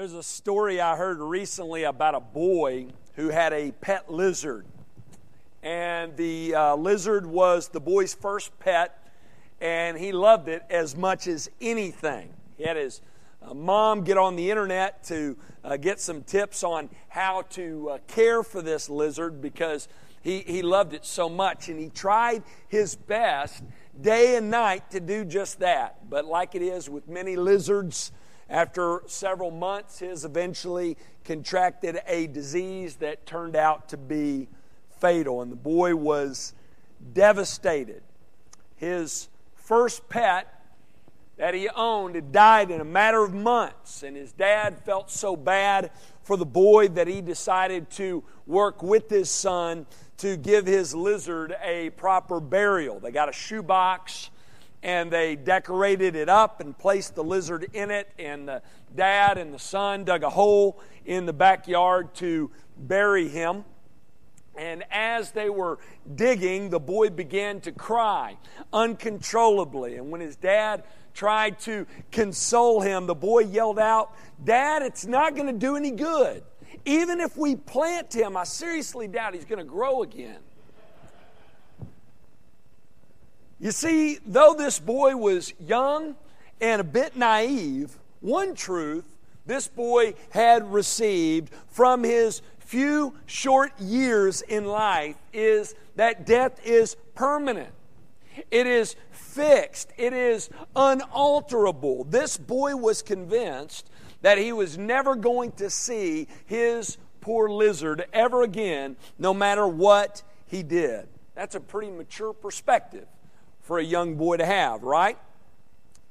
There's a story I heard recently about a boy who had a pet lizard. And the uh, lizard was the boy's first pet, and he loved it as much as anything. He had his uh, mom get on the internet to uh, get some tips on how to uh, care for this lizard because he, he loved it so much. And he tried his best day and night to do just that. But like it is with many lizards, after several months, his eventually contracted a disease that turned out to be fatal, and the boy was devastated. His first pet that he owned had died in a matter of months, and his dad felt so bad for the boy that he decided to work with his son to give his lizard a proper burial. They got a shoebox and they decorated it up and placed the lizard in it. And the dad and the son dug a hole in the backyard to bury him. And as they were digging, the boy began to cry uncontrollably. And when his dad tried to console him, the boy yelled out, Dad, it's not going to do any good. Even if we plant him, I seriously doubt he's going to grow again. You see, though this boy was young and a bit naive, one truth this boy had received from his few short years in life is that death is permanent. It is fixed. It is unalterable. This boy was convinced that he was never going to see his poor lizard ever again, no matter what he did. That's a pretty mature perspective for a young boy to have, right?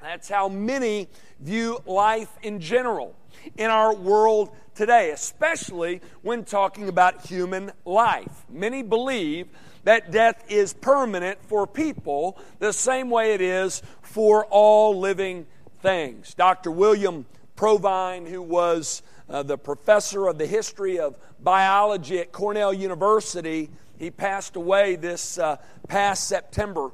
That's how many view life in general in our world today, especially when talking about human life. Many believe that death is permanent for people the same way it is for all living things. Dr. William Provine, who was uh, the professor of the history of biology at Cornell University, he passed away this uh, past September.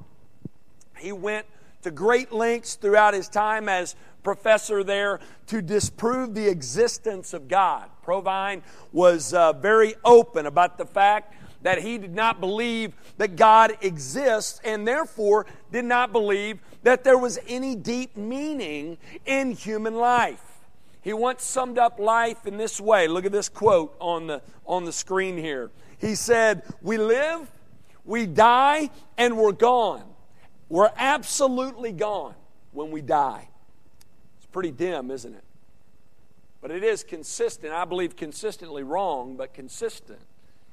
He went to great lengths throughout his time as professor there to disprove the existence of God. Provine was uh, very open about the fact that he did not believe that God exists and therefore did not believe that there was any deep meaning in human life. He once summed up life in this way. Look at this quote on the, on the screen here. He said, We live, we die, and we're gone. We're absolutely gone when we die. It's pretty dim, isn't it? But it is consistent. I believe consistently wrong, but consistent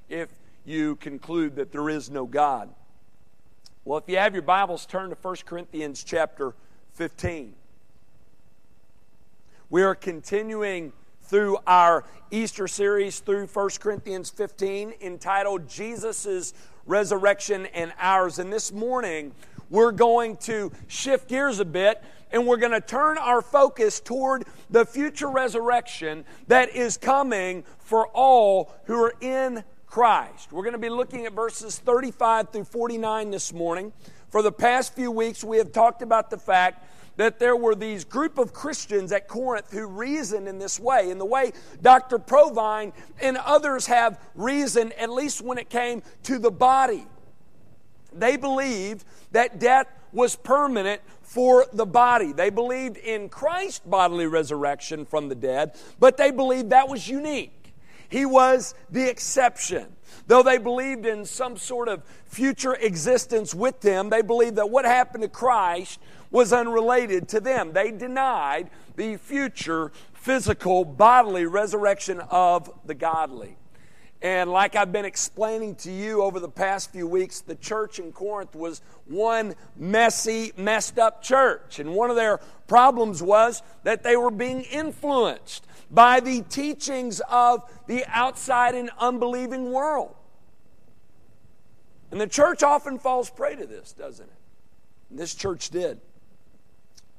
if you conclude that there is no God. Well, if you have your Bibles, turn to 1 Corinthians chapter 15. We are continuing through our Easter series through 1 Corinthians 15 entitled Jesus' Resurrection and Ours. And this morning, we're going to shift gears a bit and we're going to turn our focus toward the future resurrection that is coming for all who are in Christ. We're going to be looking at verses 35 through 49 this morning. For the past few weeks, we have talked about the fact that there were these group of Christians at Corinth who reasoned in this way, in the way Dr. Provine and others have reasoned, at least when it came to the body. They believed that death was permanent for the body. They believed in Christ's bodily resurrection from the dead, but they believed that was unique. He was the exception. Though they believed in some sort of future existence with them, they believed that what happened to Christ was unrelated to them. They denied the future physical bodily resurrection of the godly. And like I've been explaining to you over the past few weeks, the church in Corinth was one messy, messed up church. And one of their problems was that they were being influenced by the teachings of the outside and unbelieving world. And the church often falls prey to this, doesn't it? And this church did.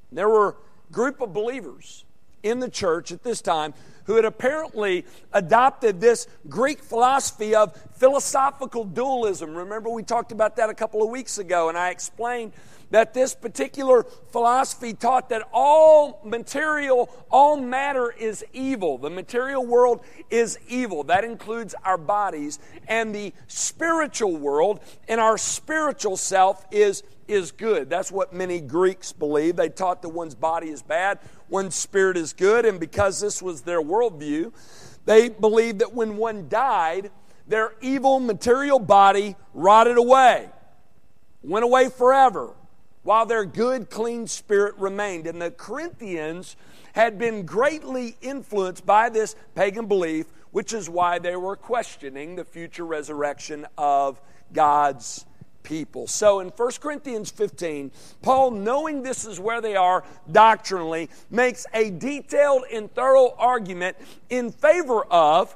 There were a group of believers in the church at this time who had apparently adopted this Greek philosophy of philosophical dualism. Remember, we talked about that a couple of weeks ago, and I explained that this particular philosophy taught that all material, all matter is evil. The material world is evil. That includes our bodies. And the spiritual world and our spiritual self is, is good. That's what many Greeks believe. They taught that one's body is bad, one's spirit is good. And because this was their worldview, they believed that when one died, their evil material body rotted away, went away forever while their good, clean spirit remained. And the Corinthians had been greatly influenced by this pagan belief, which is why they were questioning the future resurrection of God's people. So in 1 Corinthians 15, Paul, knowing this is where they are doctrinally, makes a detailed and thorough argument in favor of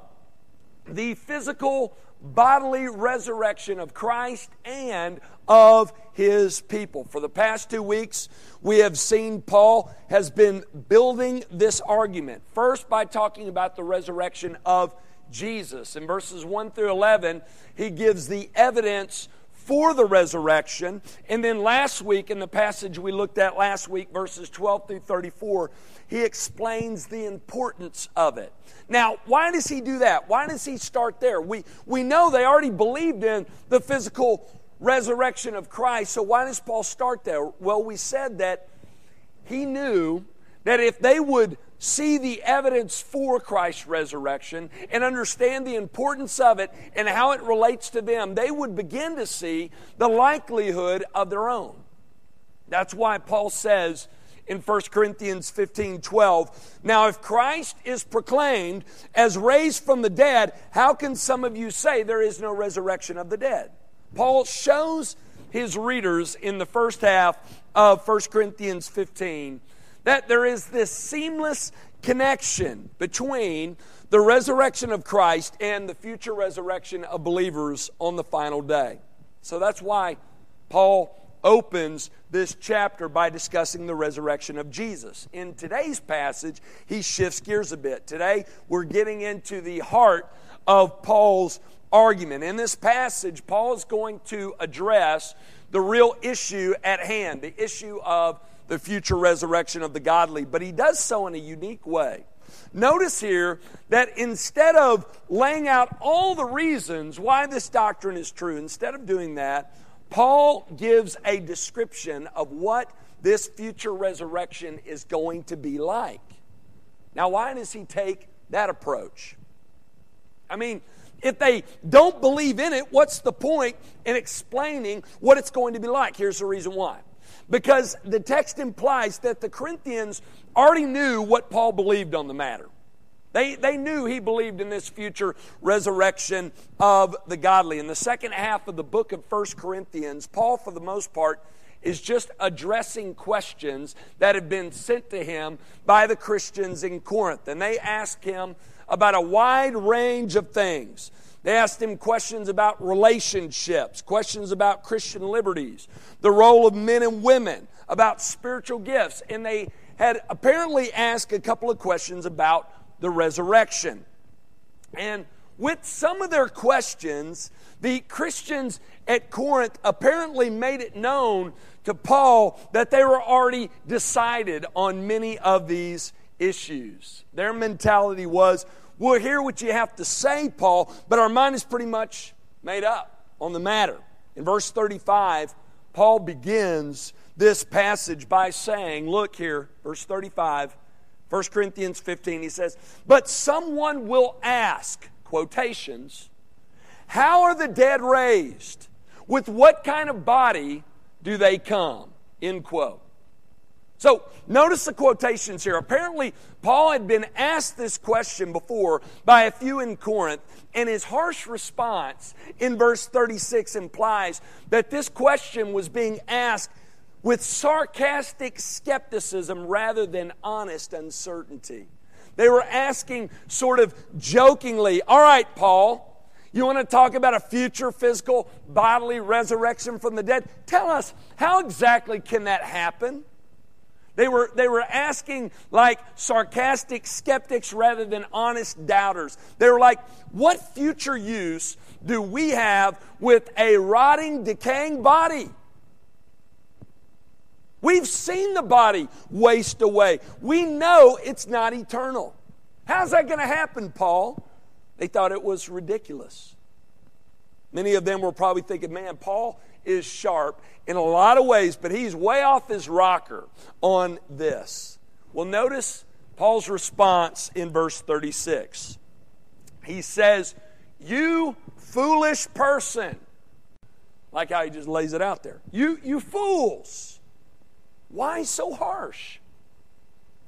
the physical bodily resurrection of Christ and of his people. For the past two weeks, we have seen Paul has been building this argument. First, by talking about the resurrection of Jesus. In verses 1 through 11, he gives the evidence for the resurrection. And then last week, in the passage we looked at last week, verses 12 through 34, he explains the importance of it. Now, why does he do that? Why does he start there? We, we know they already believed in the physical resurrection of Christ, so why does Paul start there? Well, we said that he knew that if they would see the evidence for Christ's resurrection and understand the importance of it and how it relates to them, they would begin to see the likelihood of their own. That's why Paul says in 1 Corinthians 15 12, Now, if Christ is proclaimed as raised from the dead, how can some of you say there is no resurrection of the dead? Paul shows his readers in the first half of 1 Corinthians 15 that there is this seamless connection between the resurrection of Christ and the future resurrection of believers on the final day. So that's why Paul opens this chapter by discussing the resurrection of Jesus. In today's passage, he shifts gears a bit. Today, we're getting into the heart of Paul's argument. In this passage, Paul is going to address the real issue at hand, the issue of the future resurrection of the godly, but he does so in a unique way. Notice here that instead of laying out all the reasons why this doctrine is true, instead of doing that, Paul gives a description of what this future resurrection is going to be like. Now, why does he take that approach? I mean, if they don't believe in it, what's the point in explaining what it's going to be like? Here's the reason why because the text implies that the Corinthians already knew what Paul believed on the matter. They, they knew he believed in this future resurrection of the godly. In the second half of the book of First Corinthians, Paul, for the most part, is just addressing questions that have been sent to him by the Christians in Corinth. And they ask him about a wide range of things. They asked him questions about relationships, questions about Christian liberties, the role of men and women, about spiritual gifts, and they had apparently asked a couple of questions about the resurrection. And with some of their questions, the Christians at Corinth apparently made it known to Paul that they were already decided on many of these issues. Their mentality was, We'll hear what you have to say, Paul, but our mind is pretty much made up on the matter. In verse 35, Paul begins this passage by saying, Look here, verse 35, 1 Corinthians 15, he says, But someone will ask, quotations, How are the dead raised? With what kind of body do they come? End quote. So notice the quotations here. Apparently, Paul had been asked this question before by a few in Corinth, and his harsh response in verse 36 implies that this question was being asked with sarcastic skepticism rather than honest uncertainty. They were asking sort of jokingly, All right, Paul, you want to talk about a future physical bodily resurrection from the dead? Tell us, how exactly can that happen? They were, they were asking like sarcastic skeptics rather than honest doubters. They were like, what future use do we have with a rotting, decaying body? We've seen the body waste away. We know it's not eternal. How's that going to happen, Paul? They thought it was ridiculous. Many of them were probably thinking, man, Paul is sharp in a lot of ways, but he's way off his rocker on this. Well, notice Paul's response in verse 36. He says, You foolish person. Like how he just lays it out there. You, you fools. Why so harsh?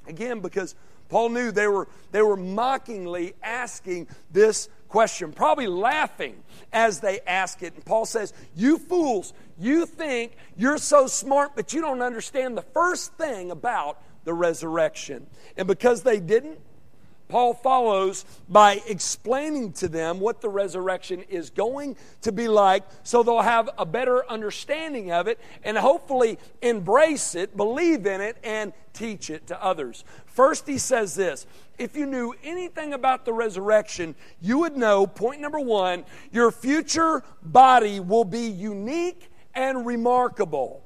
Again, because Paul knew they were, they were mockingly asking this question, probably laughing as they ask it. And Paul says, You fools, you think you're so smart, but you don't understand the first thing about the resurrection. And because they didn't, Paul follows by explaining to them what the resurrection is going to be like so they'll have a better understanding of it and hopefully embrace it, believe in it, and teach it to others. First, he says this if you knew anything about the resurrection, you would know point number one, your future body will be unique and remarkable.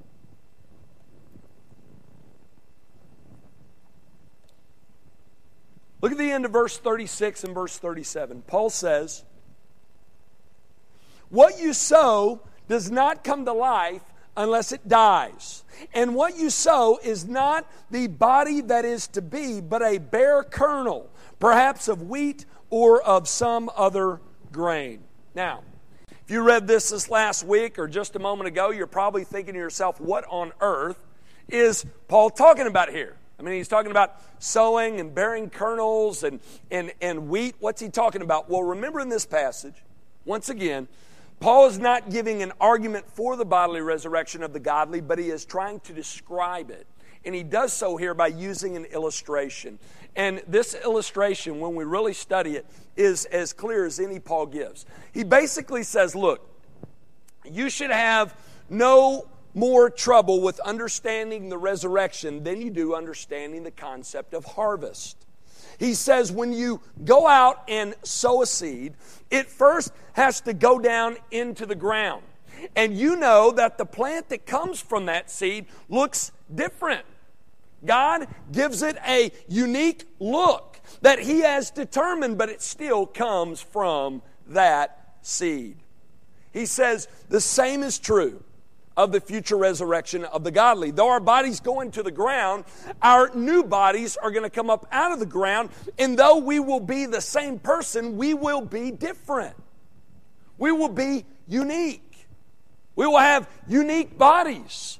Look at the end of verse 36 and verse 37. Paul says, What you sow does not come to life unless it dies. And what you sow is not the body that is to be, but a bare kernel, perhaps of wheat or of some other grain. Now, if you read this this last week or just a moment ago, you're probably thinking to yourself, what on earth is Paul talking about here? I mean, he's talking about sowing and bearing kernels and, and, and wheat. What's he talking about? Well, remember in this passage, once again, Paul is not giving an argument for the bodily resurrection of the godly, but he is trying to describe it. And he does so here by using an illustration. And this illustration, when we really study it, is as clear as any Paul gives. He basically says, Look, you should have no more trouble with understanding the resurrection than you do understanding the concept of harvest. He says when you go out and sow a seed, it first has to go down into the ground. And you know that the plant that comes from that seed looks different. God gives it a unique look that He has determined, but it still comes from that seed. He says the same is true of the future resurrection of the godly. Though our bodies go into the ground, our new bodies are going to come up out of the ground, and though we will be the same person, we will be different. We will be unique. We will have unique bodies.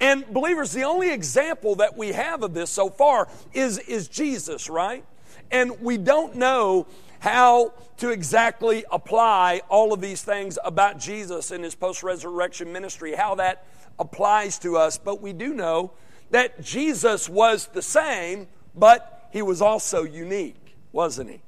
And believers, the only example that we have of this so far is, is Jesus, right? And we don't know how to exactly apply all of these things about Jesus and his post resurrection ministry, how that applies to us. But we do know that Jesus was the same, but he was also unique, wasn't he?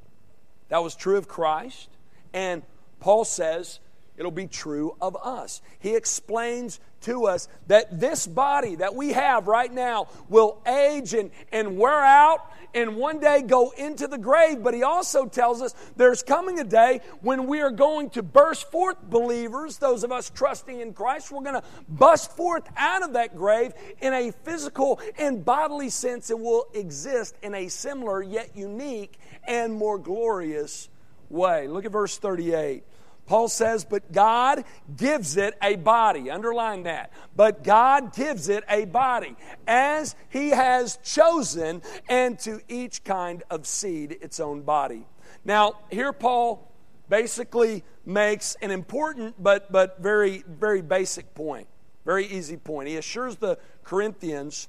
That was true of Christ. And Paul says it'll be true of us. He explains to us that this body that we have right now will age and, and wear out and one day go into the grave. But he also tells us there's coming a day when we are going to burst forth, believers, those of us trusting in Christ, we're going to bust forth out of that grave in a physical and bodily sense and will exist in a similar yet unique and more glorious way. Look at verse 38. Paul says, but God gives it a body. Underline that. But God gives it a body as He has chosen, and to each kind of seed its own body. Now, here Paul basically makes an important but, but very, very basic point, very easy point. He assures the Corinthians,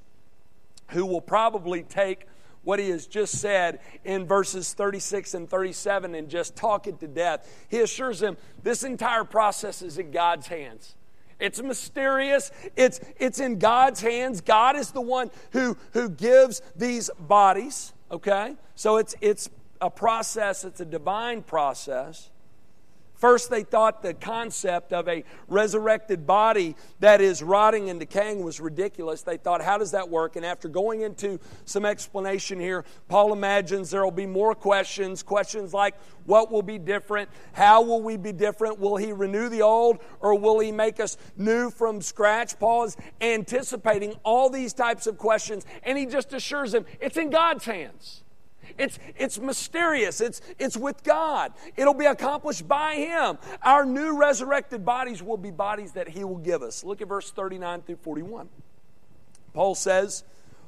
who will probably take what he has just said in verses 36 and 37 and just talk it to death. He assures them this entire process is in God's hands. It's mysterious. It's, it's in God's hands. God is the one who, who gives these bodies, okay? So it's, it's a process, it's a divine process. First, they thought the concept of a resurrected body that is rotting and decaying was ridiculous. They thought, how does that work? And after going into some explanation here, Paul imagines there will be more questions. Questions like, what will be different? How will we be different? Will he renew the old or will he make us new from scratch? Paul is anticipating all these types of questions, and he just assures them it's in God's hands. It's, it's mysterious. It's, it's with God. It'll be accomplished by Him. Our new resurrected bodies will be bodies that He will give us. Look at verse 39 through 41. Paul says,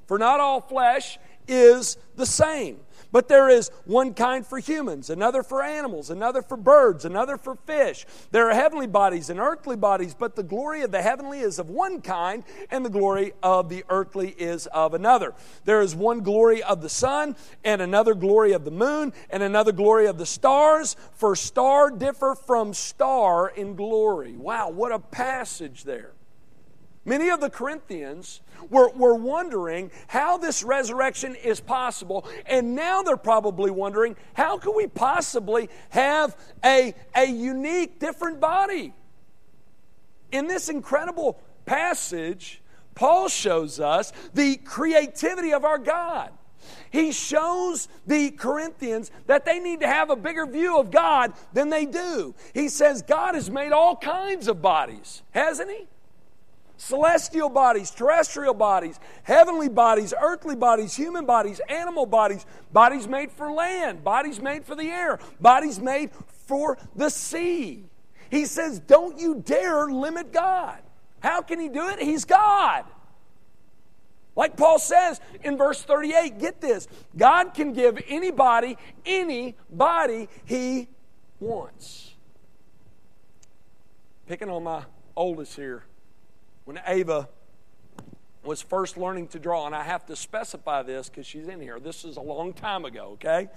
For not all flesh is the same. But there is one kind for humans, another for animals, another for birds, another for fish. There are heavenly bodies and earthly bodies, but the glory of the heavenly is of one kind, and the glory of the earthly is of another. There is one glory of the sun, and another glory of the moon, and another glory of the stars, for star differ from star in glory. Wow, what a passage there. Many of the Corinthians were, were wondering how this resurrection is possible, and now they're probably wondering how can we possibly have a, a unique, different body? In this incredible passage, Paul shows us the creativity of our God. He shows the Corinthians that they need to have a bigger view of God than they do. He says God has made all kinds of bodies, hasn't He? Celestial bodies, terrestrial bodies, heavenly bodies, earthly bodies, human bodies, animal bodies, bodies made for land, bodies made for the air, bodies made for the sea. He says, Don't you dare limit God. How can He do it? He's God. Like Paul says in verse 38, get this God can give anybody any body He wants. Picking on my oldest here when Ava was first learning to draw, and I have to specify this because she's in here. This is a long time ago, okay?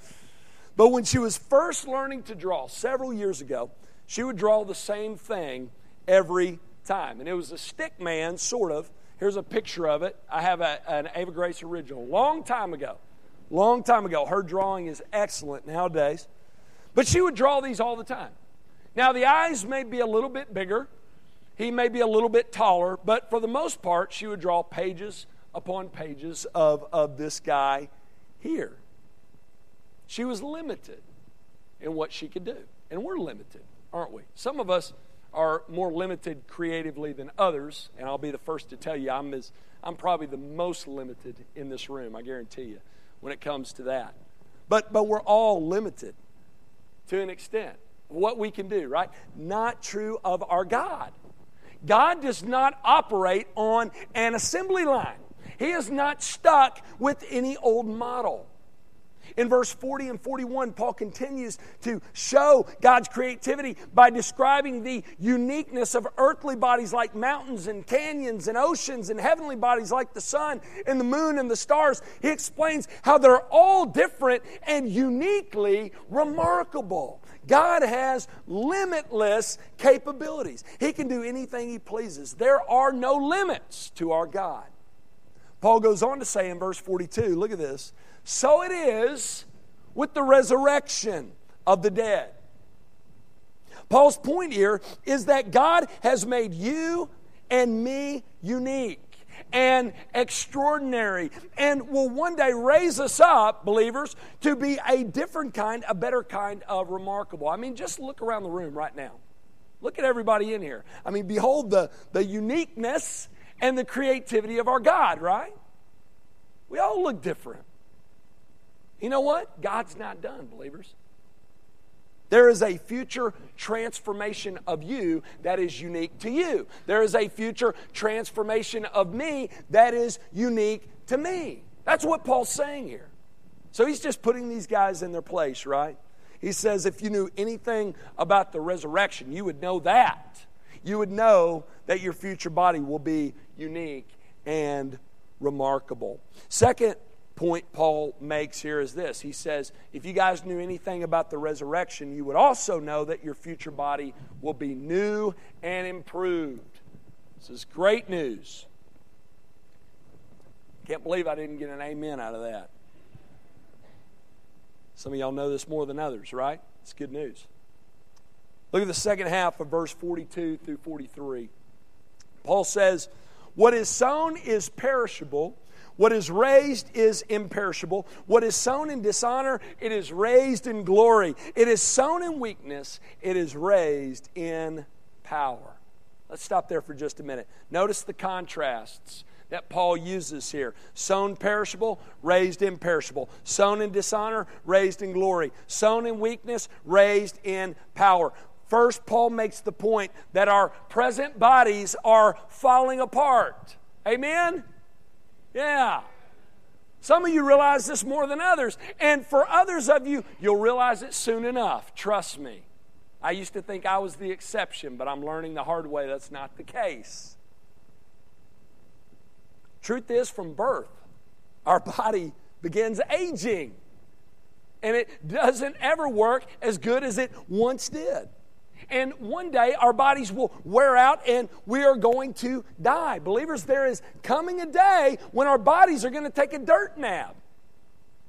But when she was first learning to draw several years ago, she would draw the same thing every time. And it was a stick man, sort of. Here's a picture of it. I have a, an Ava Grace original. Long time ago. Long time ago. Her drawing is excellent nowadays. But she would draw these all the time. Now, the eyes may be a little bit bigger he may be a little bit taller, but for the most part, she would draw pages upon pages of, of this guy here. She was limited in what she could do. And we're limited, aren't we? Some of us are more limited creatively than others, and I'll be the first to tell you I'm, as, I'm probably the most limited in this room, I guarantee you, when it comes to that. But, but we're all limited to an extent. What we can do, right? Not true of our God. God does not operate on an assembly line. He is not stuck with any old model. In verse 40 and 41, Paul continues to show God's creativity by describing the uniqueness of earthly bodies like mountains and canyons and oceans and heavenly bodies like the sun and the moon and the stars. He explains how they're all different and uniquely remarkable. God has limitless capabilities. He can do anything He pleases. There are no limits to our God. Paul goes on to say in verse 42, look at this. So it is with the resurrection of the dead. Paul's point here is that God has made you and me unique and extraordinary and will one day raise us up, believers, to be a different kind, a better kind of remarkable. I mean, just look around the room right now. Look at everybody in here. I mean, behold the, the uniqueness and the creativity of our God, right? We all look different. You know what? God's not done, believers. There is a future transformation of you that is unique to you. There is a future transformation of me that is unique to me. That's what Paul's saying here. So he's just putting these guys in their place, right? He says, if you knew anything about the resurrection, you would know that. You would know that your future body will be unique and remarkable. Second point Paul makes here is this He says, if you guys knew anything about the resurrection, you would also know that your future body will be new and improved. This is great news. Can't believe I didn't get an amen out of that. Some of y'all know this more than others, right? It's good news. Look at the second half of verse 42 through 43. Paul says, What is sown is perishable. What is raised is imperishable. What is sown in dishonor, it is raised in glory. It is sown in weakness, it is raised in power. Let's stop there for just a minute. Notice the contrasts that Paul uses here sown perishable, raised imperishable. Sown in dishonor, raised in glory. Sown in weakness, raised in power. First, Paul makes the point that our present bodies are falling apart. Amen? Yeah. Some of you realize this more than others. And for others of you, you'll realize it soon enough. Trust me. I used to think I was the exception, but I'm learning the hard way that's not the case. Truth is, from birth, our body begins aging. And it doesn't ever work as good as it once did. And one day our bodies will wear out and we are going to die. Believers, there is coming a day when our bodies are going to take a dirt nap.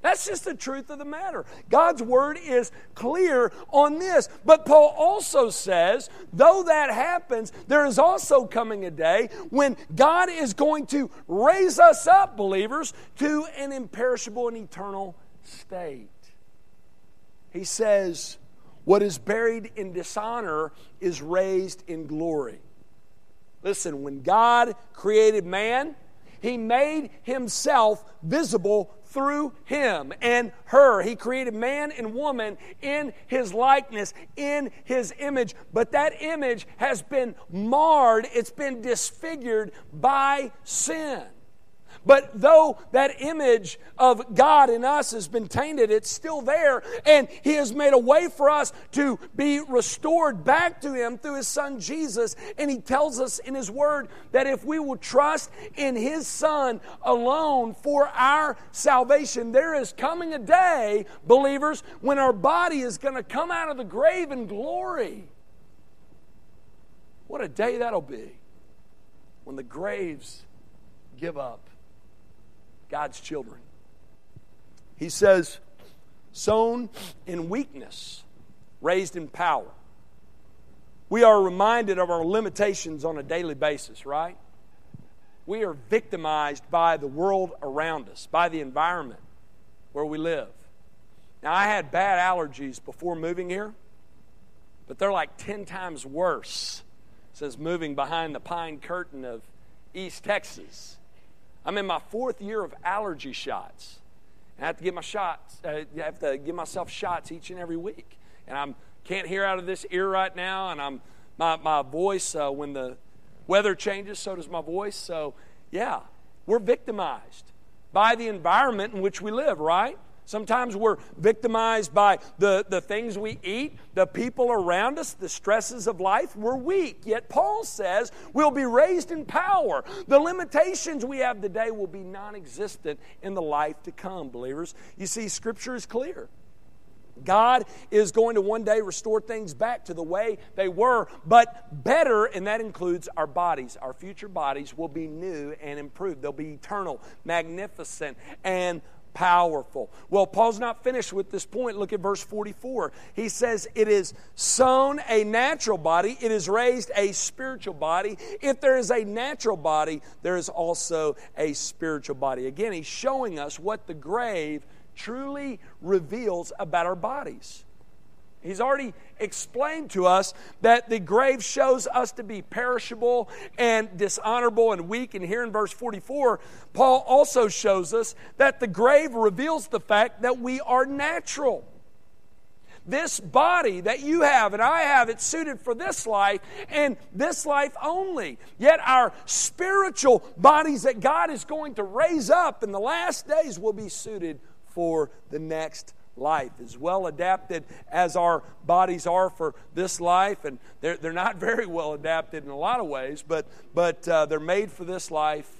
That's just the truth of the matter. God's word is clear on this. But Paul also says, though that happens, there is also coming a day when God is going to raise us up, believers, to an imperishable and eternal state. He says, what is buried in dishonor is raised in glory. Listen, when God created man, he made himself visible through him and her. He created man and woman in his likeness, in his image. But that image has been marred, it's been disfigured by sin. But though that image of God in us has been tainted, it's still there. And He has made a way for us to be restored back to Him through His Son Jesus. And He tells us in His Word that if we will trust in His Son alone for our salvation, there is coming a day, believers, when our body is going to come out of the grave in glory. What a day that'll be when the graves give up God's children. He says, sown in weakness, raised in power. We are reminded of our limitations on a daily basis, right? We are victimized by the world around us, by the environment where we live. Now, I had bad allergies before moving here, but they're like 10 times worse since moving behind the pine curtain of East Texas. I'm in my fourth year of allergy shots. And I have to get my shots. Uh, I have to give myself shots each and every week. And I can't hear out of this ear right now. And I'm my my voice uh, when the weather changes, so does my voice. So yeah, we're victimized by the environment in which we live. Right? Sometimes we're victimized by the, the things we eat, the people around us, the stresses of life. We're weak. Yet Paul says we'll be raised in power. The limitations we have today will be non existent in the life to come, believers. You see, Scripture is clear. God is going to one day restore things back to the way they were, but better, and that includes our bodies. Our future bodies will be new and improved. They'll be eternal, magnificent, and powerful. Well, Paul's not finished with this point. Look at verse 44. He says, It is sown a natural body, it is raised a spiritual body. If there is a natural body, there is also a spiritual body. Again, he's showing us what the grave truly reveals about our bodies. He's already explained to us that the grave shows us to be perishable and dishonorable and weak. And here in verse 44, Paul also shows us that the grave reveals the fact that we are natural. This body that you have and I have, it's suited for this life and this life only. Yet our spiritual bodies that God is going to raise up in the last days will be suited for the next life, as well adapted as our bodies are for this life. And they're, they're not very well adapted in a lot of ways, but, but uh, they're made for this life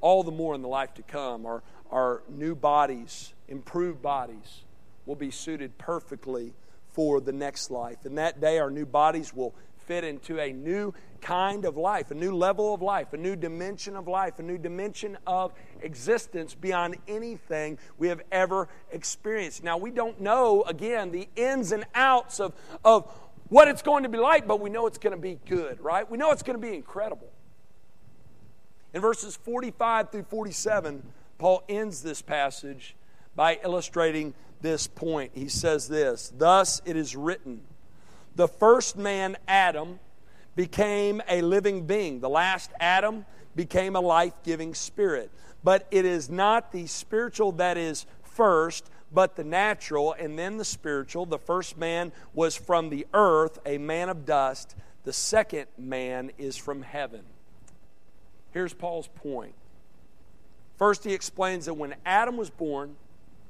all the more in the life to come. Our, our new bodies, improved bodies, will be suited perfectly for the next life. And that day, our new bodies will fit into a new kind of life, a new level of life, a new dimension of life, a new dimension of existence beyond anything we have ever experienced. Now, we don't know, again, the ins and outs of, of what it's going to be like, but we know it's going to be good, right? We know it's going to be incredible. In verses 45 through 47, Paul ends this passage by illustrating this point. He says this Thus it is written, the first man, Adam, became a living being. The last Adam became a life giving spirit. But it is not the spiritual that is first, but the natural, and then the spiritual. The first man was from the earth, a man of dust. The second man is from heaven. Here's Paul's point. First, he explains that when Adam was born,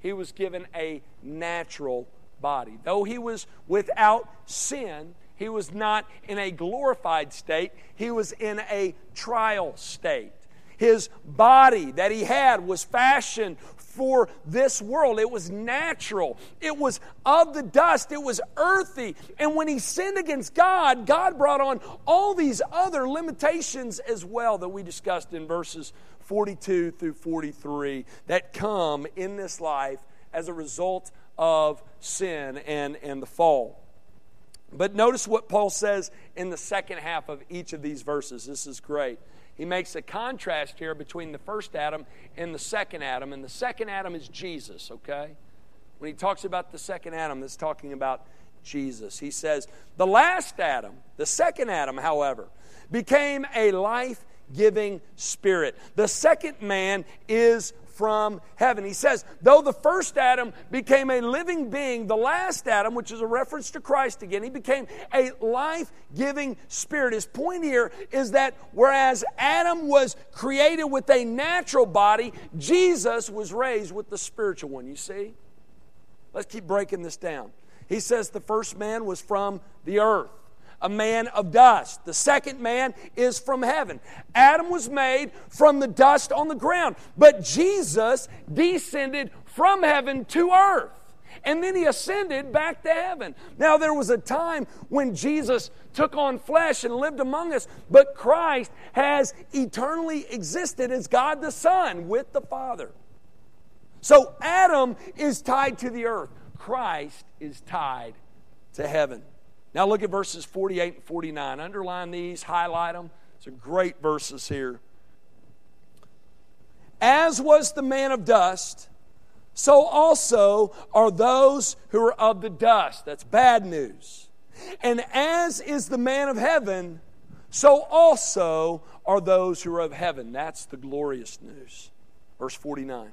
he was given a natural body. Though he was without sin, he was not in a glorified state, he was in a trial state. His body that he had was fashioned for this world. It was natural. It was of the dust. It was earthy. And when he sinned against God, God brought on all these other limitations as well that we discussed in verses 42 through 43 that come in this life as a result of sin and, and the fall. But notice what Paul says in the second half of each of these verses. This is great. He makes a contrast here between the first Adam and the second Adam. And the second Adam is Jesus, okay? When he talks about the second Adam, that's talking about Jesus. He says, The last Adam, the second Adam, however, became a life giving spirit. The second man is from heaven. He says, though the first Adam became a living being, the last Adam, which is a reference to Christ again, he became a life giving spirit. His point here is that whereas Adam was created with a natural body, Jesus was raised with the spiritual one. You see? Let's keep breaking this down. He says the first man was from the earth a man of dust. The second man is from heaven. Adam was made from the dust on the ground, but Jesus descended from heaven to earth. And then he ascended back to heaven. Now, there was a time when Jesus took on flesh and lived among us, but Christ has eternally existed as God the Son with the Father. So, Adam is tied to the earth, Christ is tied to heaven. Now look at verses 48 and 49. Underline these, highlight them. Some great verses here. As was the man of dust, so also are those who are of the dust. That's bad news. And as is the man of heaven, so also are those who are of heaven. That's the glorious news. Verse 49.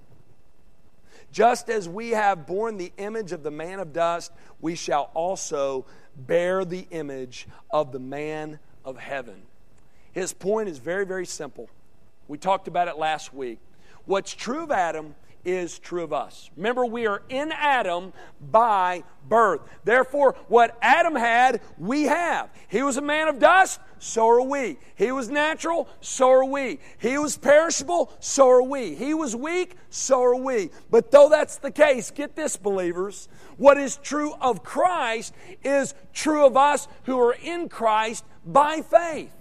Just as we have borne the image of the man of dust, we shall also bear the image of the man of heaven. His point is very, very simple. We talked about it last week. What's true of Adam is true of us. Remember, we are in Adam by birth. Therefore, what Adam had, we have. He was a man of dust, so are we. He was natural, so are we. He was perishable, so are we. He was weak, so are we. But though that's the case, get this, believers. What is true of Christ is true of us who are in Christ by faith.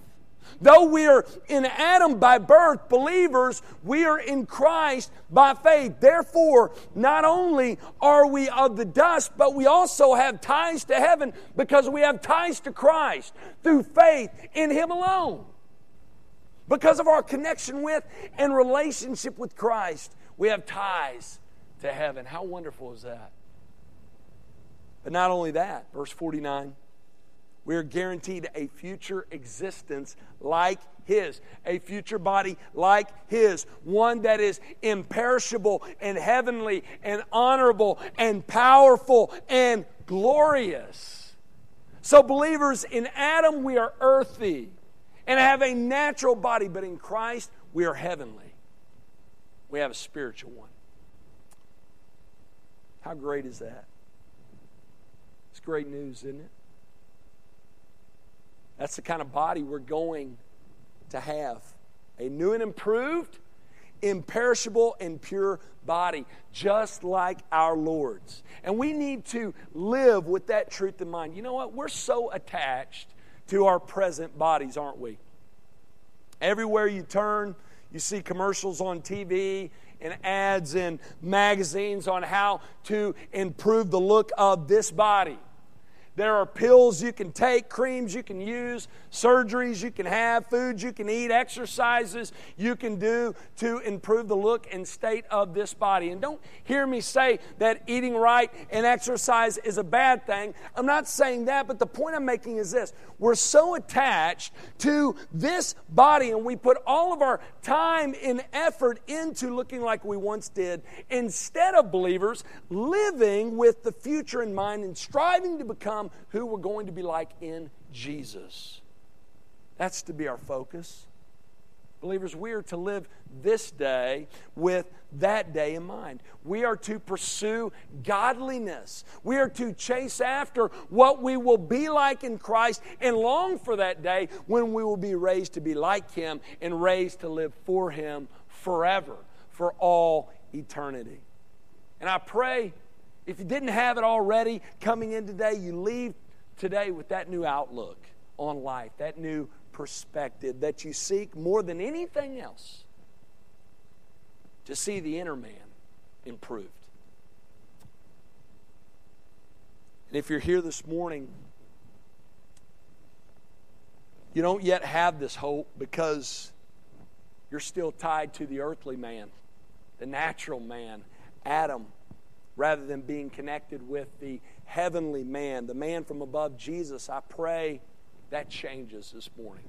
Though we are in Adam by birth, believers, we are in Christ by faith. Therefore, not only are we of the dust, but we also have ties to heaven because we have ties to Christ through faith in Him alone. Because of our connection with and relationship with Christ, we have ties to heaven. How wonderful is that? But not only that, verse 49 we are guaranteed a future existence like His, a future body like His, one that is imperishable and heavenly and honorable and powerful and glorious. So, believers, in Adam we are earthy and have a natural body, but in Christ we are heavenly. We have a spiritual one. How great is that? It's great news, isn't it? That's the kind of body we're going to have a new and improved, imperishable, and pure body, just like our Lord's. And we need to live with that truth in mind. You know what? We're so attached to our present bodies, aren't we? Everywhere you turn, you see commercials on TV and ads in magazines on how to improve the look of this body. There are pills you can take, creams you can use, surgeries you can have, foods you can eat, exercises you can do to improve the look and state of this body. And don't hear me say that eating right and exercise is a bad thing. I'm not saying that, but the point I'm making is this we're so attached to this body and we put all of our time and effort into looking like we once did instead of believers living with the future in mind and striving to become who we're going to be like in Jesus. That's to be our focus. Believers, we are to live this day with that day in mind. We are to pursue godliness. We are to chase after what we will be like in Christ and long for that day when we will be raised to be like Him and raised to live for Him forever, for all eternity. And I pray if you didn't have it already coming in today, you leave today with that new outlook on life, that new perspective that you seek more than anything else to see the inner man improved. And if you're here this morning, you don't yet have this hope because you're still tied to the earthly man, the natural man, Adam, rather than being connected with the heavenly man, the man from above, Jesus. I pray that changes this morning.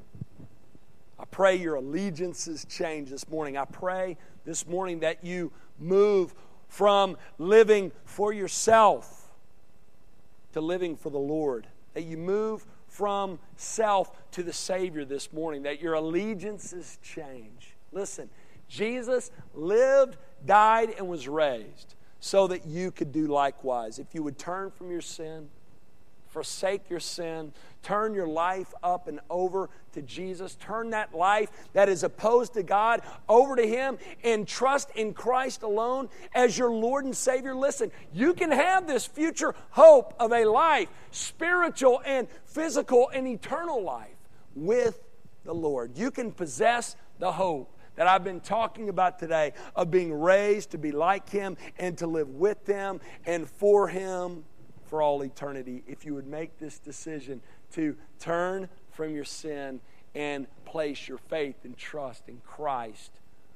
I pray your allegiances change this morning. I pray this morning that you move from living for yourself to living for the Lord. That you move from self to the Savior this morning. That your allegiances change. Listen, Jesus lived, died, and was raised so that you could do likewise. If you would turn from your sin, forsake your sin, turn your life up and over to Jesus, turn that life that is opposed to God over to Him, and trust in Christ alone as your Lord and Savior. Listen, you can have this future hope of a life, spiritual and physical and eternal life with the Lord. You can possess the hope that I've been talking about today of being raised to be like Him and to live with Him and for Him for all eternity if you would make this decision to turn from your sin and place your faith and trust in Christ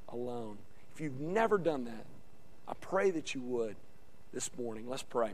alone. If you've never done that, I pray that you would this morning. Let's pray.